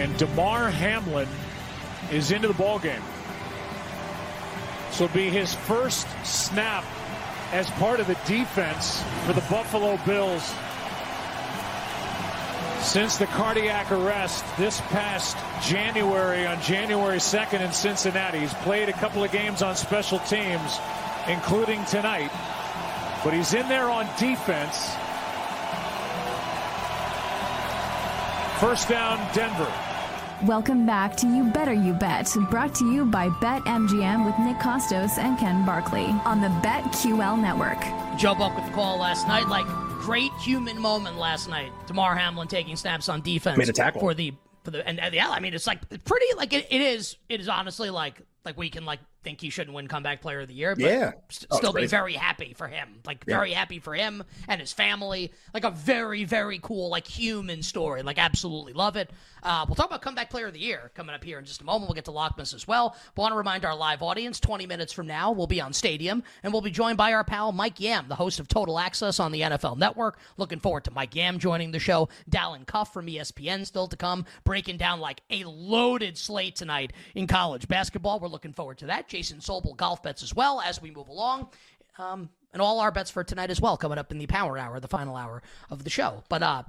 And Damar Hamlin is into the ball game. So it'll be his first snap as part of the defense for the Buffalo Bills since the cardiac arrest this past January on January 2nd in Cincinnati. He's played a couple of games on special teams, including tonight, but he's in there on defense. First down, Denver. Welcome back to You Better You Bet, brought to you by BetMGM with Nick Kostos and Ken Barkley on the BetQL network. Joe Buck with the call last night. Like, great human moment last night. Damar Hamlin taking snaps on defense. Made a tackle. For the, for the, and, and yeah, I mean, it's like pretty, like, it, it is, it is honestly like, like we can, like, think he shouldn't win comeback player of the year, but Yeah. st- Oh, still be very happy for him. Like Yeah. very happy for him and his family. Like a very, very cool, like human story. Like absolutely love it. Uh, we'll talk about comeback player of the year coming up here in just a moment. We'll get to Lockmas as well. But want to remind our live audience, 20 minutes from now, we'll be on Stadium and we'll be joined by our pal Mike Yam, the host of Total Access on the NFL Network. Looking forward to Mike Yam joining the show. Dalen Cuff from ESPN still to come, breaking down like a loaded slate tonight in college basketball. We're looking forward to that. Jason Sobel golf bets as well as we move along. Um, and all our bets for tonight as well coming up in the power hour, the final hour of the show. But uh,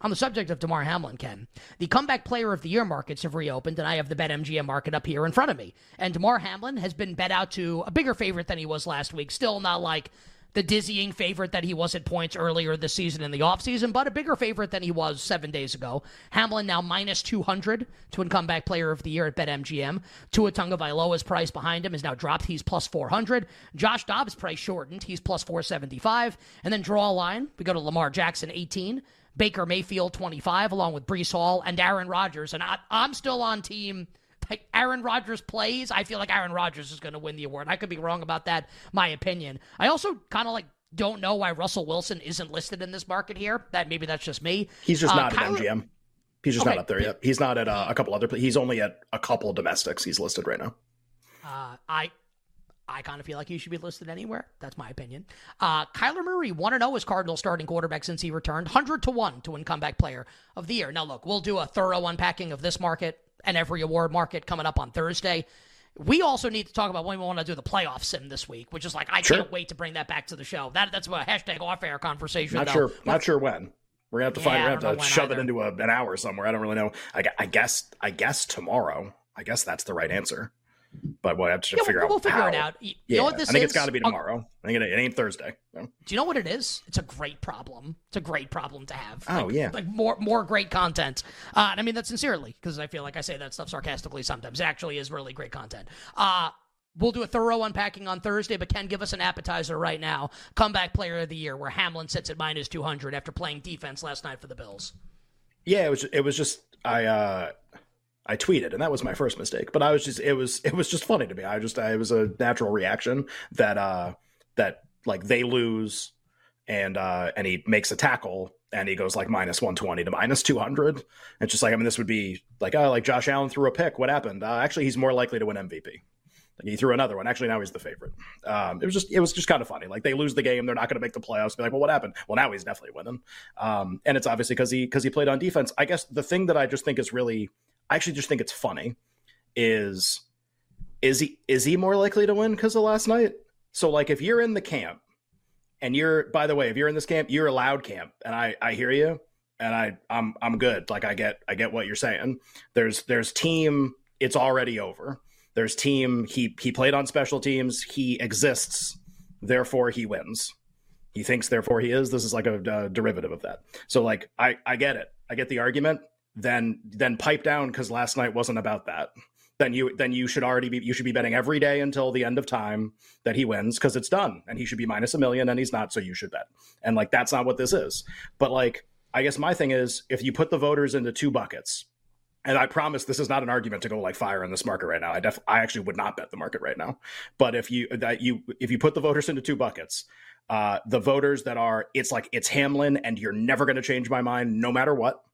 on the subject of Damar Hamlin, Ken, the comeback player of the year markets have reopened, and I have the BetMGM market up here in front of me. And Damar Hamlin has been bet out to a bigger favorite than he was last week. Still not like the dizzying favorite that he was at points earlier this season in the offseason, but a bigger favorite than he was seven days ago. Hamlin now minus 200 to win comeback player of the year at BetMGM. Tua Tagovailoa's price behind him is now dropped. He's plus 400. Josh Dobbs' price shortened. He's plus 475. And then draw a line. We go to Lamar Jackson, 18. Baker Mayfield, 25, along with Breece Hall and Aaron Rodgers. And I, I'm still on team like Aaron Rodgers plays, I feel like Aaron Rodgers is going to win the award. I could be wrong about that, my opinion. I also kind of like don't know why Russell Wilson isn't listed in this market here. That maybe that's just me. He's just Uh, not Kyler- at MGM. He's just Okay. not up there yet. He's not at uh, a couple other. He's only at a couple domestics. He's listed right now. Uh, I I kind of feel like he should be listed anywhere. That's my opinion. Uh, Kyler Murray, 1 0 as Cardinal starting quarterback since he returned. 100 to 1 to win comeback player of the year. Now, look, we'll do a thorough unpacking of this market and every award market coming up on Thursday. We also need to talk about when we want to do the playoff sim this week, which is like, I Sure. can't wait to bring that back to the show. That That's a hashtag off air conversation. Not though. sure. Not sure when. We're gonna have to Yeah, find. I We're don't gonna have to shove either. it into a, an hour somewhere. I don't really know. I, I guess. I guess tomorrow. I guess that's the right answer. But we'll have to Yeah, figure we'll, out. we'll figure how. it out. You, Yeah, know what this I think is? it's got to be tomorrow. I think it, it ain't Thursday. No. Do you know what it is? It's a great problem. It's a great problem to have. Oh, Like- yeah. like more more great content. Uh, and I mean that sincerely because I feel like I say that stuff sarcastically sometimes. It actually is really great content. Uh We'll do a thorough unpacking on Thursday, but Ken, give us an appetizer right now. Comeback player of the year, where Hamlin sits at minus 200 after playing defense last night for the Bills. Yeah, it was. It was just I. uh I tweeted, and that was my first mistake. But I was just. It was. It was just funny to me. I just. I, it was a natural reaction that. uh That like they lose, and uh and he makes a tackle, and he goes like minus one twenty to minus two hundred. It's just like I mean, this would be like oh, like Josh Allen threw a pick. What happened? Uh, actually, he's more likely to win MVP. Like he threw another one. Actually, now he's the favorite. Um, it was just it was just kind of funny. Like they lose the game, they're not going to make the playoffs. Be like, well, what happened? Well, now he's definitely winning. Um, and it's obviously because he because he played on defense. I guess the thing that I just think is really, I actually just think it's funny, is is he is he more likely to win because of last night? So like if you're in the camp, and you're by the way, if you're in this camp, you're a loud camp, and I I hear you, and I I'm I'm good. Like I get I get what you're saying. There's there's team. It's already over. There's team. He he played on special teams. He exists. Therefore, he wins. He thinks, therefore, he is. This is like a, uh derivative of that. So, like, I I get it. I get the argument. Then then pipe down because last night wasn't about that. Then you then you should already be you should be betting every day until the end of time that he wins because it's done and he should be minus a million and he's not. So you should bet. And like that's not what this is. But like I guess my thing is if you put the voters into two buckets, and I promise this is not an argument to go like fire in this market right now. I def I actually would not bet the market right now. But if you that you if you put the voters into two buckets, uh, the voters that are it's like it's Hamlin and you're never going to change my mind no matter what.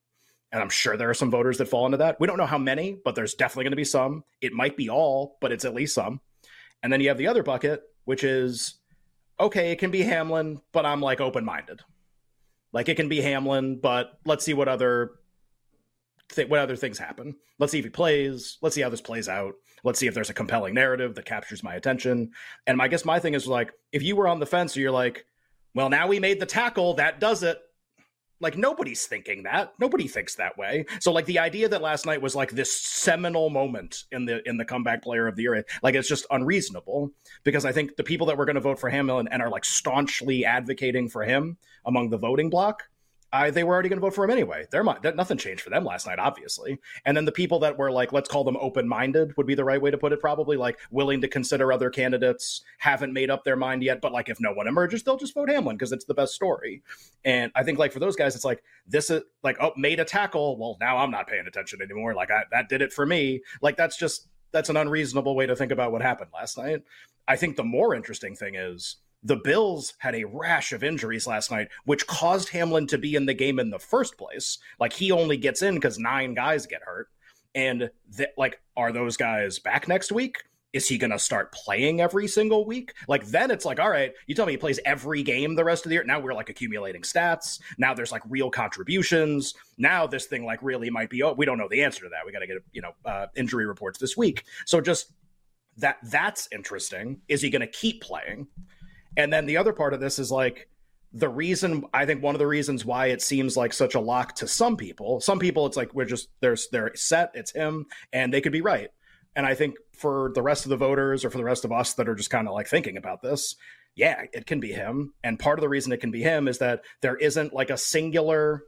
And I'm sure there are some voters that fall into that. We don't know how many, but there's definitely going to be some. It might be all, but it's at least some. And then you have the other bucket, which is okay, it can be Hamlin, but I'm like open minded. Like it can be Hamlin, but let's see what other th- what other things happen. Let's see if he plays. Let's see how this plays out. Let's see if there's a compelling narrative that captures my attention. And I guess my thing is like, if you were on the fence, you're like, well, now we made the tackle. That does it. Like nobody's thinking that. Nobody thinks that way. So like the idea that last night was like this seminal moment in the in the comeback player of the year, like it's just unreasonable because I think the people that were going to vote for and, and are like staunchly advocating for him among the voting block I, they were already going to vote for him anyway. They're nothing changed for them last night, obviously. And then the people that were like, let's call them open minded would be the right way to put it, probably like willing to consider other candidates, haven't made up their mind yet. But like, if no one emerges, they'll just vote Hamlin because it's the best story. And I think like for those guys, it's like this is like, oh, made a tackle. Well, now I'm not paying attention anymore. Like I, that did it for me. Like that's just that's an unreasonable way to think about what happened last night. I think the more interesting thing is the Bills had a rash of injuries last night, which caused Hamlin to be in the game in the first place. Like he only gets in because nine guys get hurt. And like, are those guys back next week? Is he going to start playing every single week? Like, then it's like, all right, you tell me he plays every game the rest of the year. Now we're like accumulating stats. Now there's like real contributions. Now this thing like really might be, oh, we don't know the answer to that. We got to get, you know, uh, injury reports this week. So just that, that's interesting. Is he going to keep playing? And then the other part of this is like the reason I think one of the reasons why it seems like such a lock to some people. Some people it's like we're just there's they're set, it's him, and they could be right. And I think for the rest of the voters or for the rest of us that are just kind of like thinking about this, yeah, it can be him. And part of the reason it can be him is that there isn't like a singular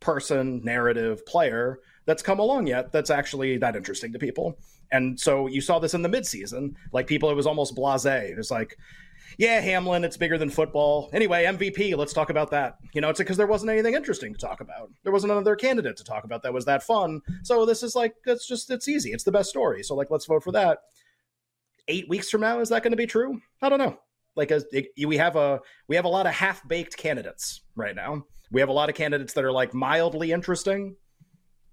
person, narrative, player that's come along yet that's actually that interesting to people. And so you saw this in the midseason. Like people, it was almost blase. It was like, yeah, Hamlin, it's bigger than football. Anyway, MVP, let's talk about that. You know, it's because there wasn't anything interesting to talk about. There wasn't another candidate to talk about that was that fun. So this is like, it's just, it's easy. It's the best story. So, like, let's vote for that. Eight weeks from now, is that going to be true? I don't know. Like, as it, we have a we have a lot of half baked candidates right now. We have a lot of candidates that are like mildly interesting,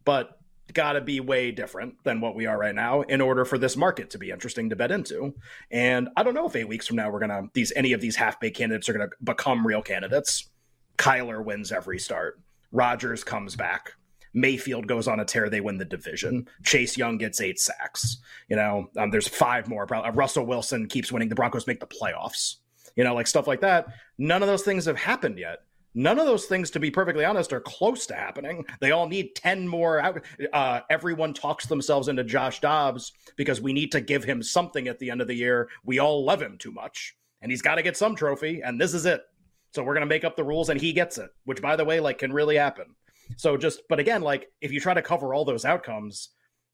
but got to be way different than what we are right now in order for this market to be interesting to bet into. And I don't know if eight weeks from now we're gonna these any of these half baked candidates are gonna become real candidates. Kyler wins every start. Rodgers comes back. Mayfield goes on a tear. They win the division. Chase Young gets eight sacks. You know, um, there's five more. Uh, Russell Wilson keeps winning. The Broncos make the playoffs. You know, like stuff like that. None of those things have happened yet. None of those things, to be perfectly honest, are close to happening. They all need 10 more. Uh, everyone talks themselves into Josh Dobbs because we need to give him something at the end of the year. We all love him too much, and he's got to get some trophy, and this is it. So we're going to make up the rules, and he gets it, which, by the way, like can really happen. So just, but again, like if you try to cover all those outcomes,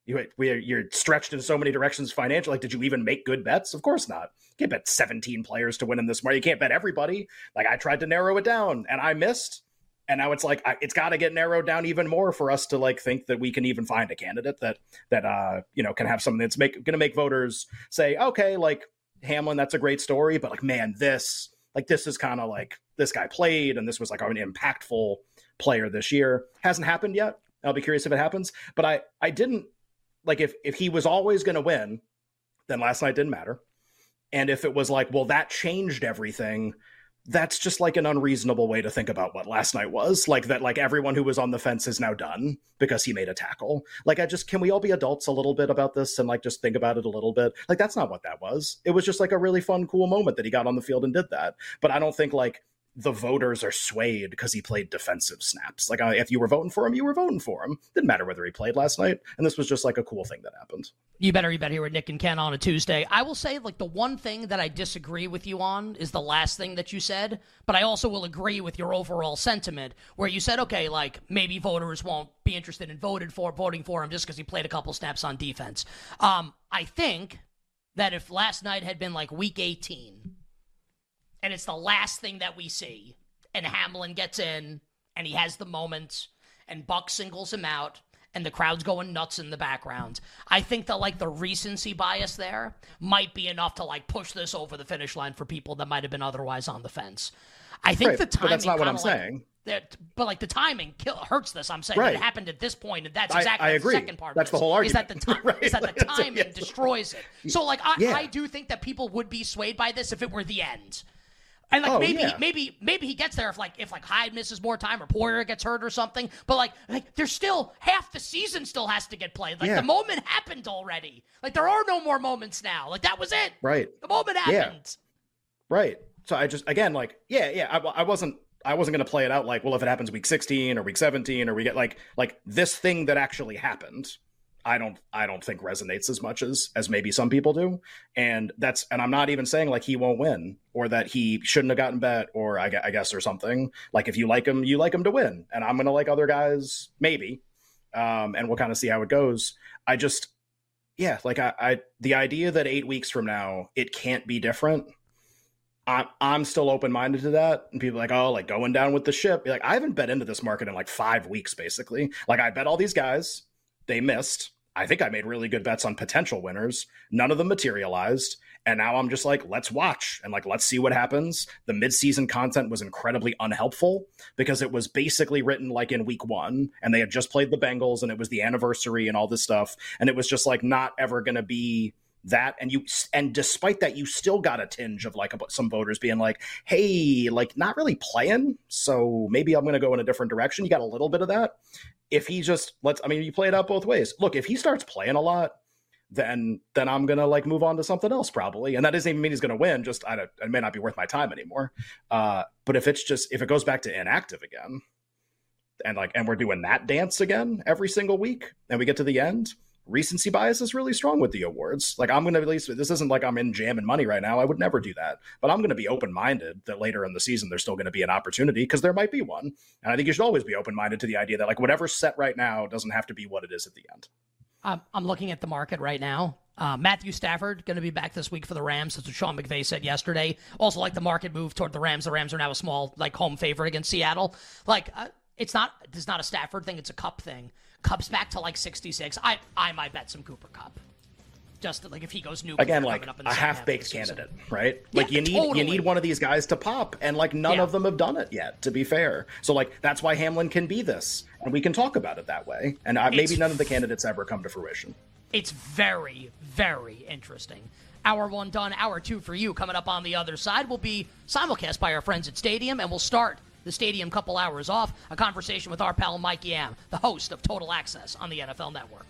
you you're stretched in so many directions financially. Like, did you even make good bets? Of course not. You can't bet 17 players to win in this market. You can't bet everybody. Like I tried to narrow it down and I missed. And now it's like it's got to get narrowed down even more for us to like think that we can even find a candidate that that uh you know can have something that's make going to make voters say okay like Hamlin that's a great story but like man this like this is kind of like this guy played and this was like an impactful player this year hasn't happened yet. I'll be curious if it happens, but I I didn't like if if he was always going to win, then last night didn't matter. And if it was like, well, that changed everything, that's just like an unreasonable way to think about what last night was. Like that, like everyone who was on the fence is now done because he made a tackle. Like, I just, can we all be adults a little bit about this and like just think about it a little bit? Like, that's not what that was. It was just like a really fun, cool moment that he got on the field and did that. But I don't think like the voters are swayed because he played defensive snaps. Like uh, if you were voting for him, you were voting for him. Didn't matter whether he played last night. And this was just like a cool thing that happened. You better, you better hear with Nick and Ken on a Tuesday. I will say, like the one thing that I disagree with you on is the last thing that you said, but I also will agree with your overall sentiment where you said, okay, like maybe voters won't be interested in voted for voting for him just because he played a couple snaps on defense. Um, I think that if last night had been like week 18 and it's the last thing that we see. And Hamlin gets in, and he has the moment, and Buck singles him out, and the crowd's going nuts in the background. I think that like the recency bias there might be enough to like push this over the finish line for people that might have been otherwise on the fence. I think right, the timing. But that's not what I'm like, saying. That, but like the timing kill, hurts this. I'm saying right. it happened at this point, and that's exactly I, I agree. the second part. That's the whole argument. Is that the time? right. Is that the timing destroys it? So like I, yeah. I do think that people would be swayed by this if it were the end And like Oh, maybe yeah. maybe maybe he gets there if like if like Hyde misses more time or Poyer gets hurt or something. But like like there's still half the season still has to get played. Like Yeah. the moment happened already. Like there are no more moments now. Like that was it. Right. The moment Yeah. happened. Right. So I just again like yeah yeah I, I wasn't I wasn't gonna play it out like well if it happens week 16 or week 17 or we get like like this thing that actually happened. I don't I don't think resonates as much as as maybe some people do, and that's and I'm not even saying like he won't win or that he shouldn't have gotten bet or I, I guess or something. Like if you like him, you like him to win, and I'm gonna like other guys maybe, um, and we'll kind of see how it goes. I just yeah like I, I the idea that eight weeks from now it can't be different I'm I'm still open minded to that. And people like, oh, like going down with the ship. Like, I haven't bet into this market in like five weeks, basically. Like I bet all these guys, they missed. I think I made really good bets on potential winners. None of them materialized. And now I'm just like, let's watch and like let's see what happens. The midseason content was incredibly unhelpful because it was basically written like in week one, and they had just played the Bengals and it was the anniversary and all this stuff. And it was just like not ever gonna be that and you and despite that you still got a tinge of like some voters being like hey like not really playing so maybe i'm going to go in a different direction. You got a little bit of that. If he just let's i mean you play it out both ways. Look if he starts playing a lot then then i'm going to like move on to something else probably. And that doesn't even mean he's going to win just I don't, it may not be worth my time anymore. Uh but if it's just if it goes back to inactive again and like and we're doing that dance again every single week and we get to the end recency bias is really strong with the awards. Like I'm going to at least this isn't like I'm in jamming money right now. I would never do that, but I'm going to be open minded that later in the season there's still going to be an opportunity because there might be one. And I think you should always be open minded to the idea that like whatever's set right now doesn't have to be what it is at the end. Um, I'm looking at the market right now. Uh, Matthew Stafford going to be back this week for the Rams. That's what Sean McVay said yesterday. Also, like the market move toward the Rams. The Rams are now a small like home favorite against Seattle. Like uh, it's not it's not a Stafford thing. It's a Kupp thing. Kupp's back to like 66. I I might bet some Cooper Kupp. Just like if he goes new Again, like up in the a half baked candidate, right? Yeah, Like you need totally. you need one of these guys to pop, and like none Yeah. of them have done it yet. To be fair, so like that's why Hamlin can be this, and we can talk about it that way. And I, maybe none of the candidates ever come to fruition. It's very, very interesting. Hour one done, hour two for you. Coming up on the other side will be simulcast by our friends at Stadium, and we'll start the Stadium couple hours off. A conversation with our pal Mike Yam, the host of Total Access on the NFL Network.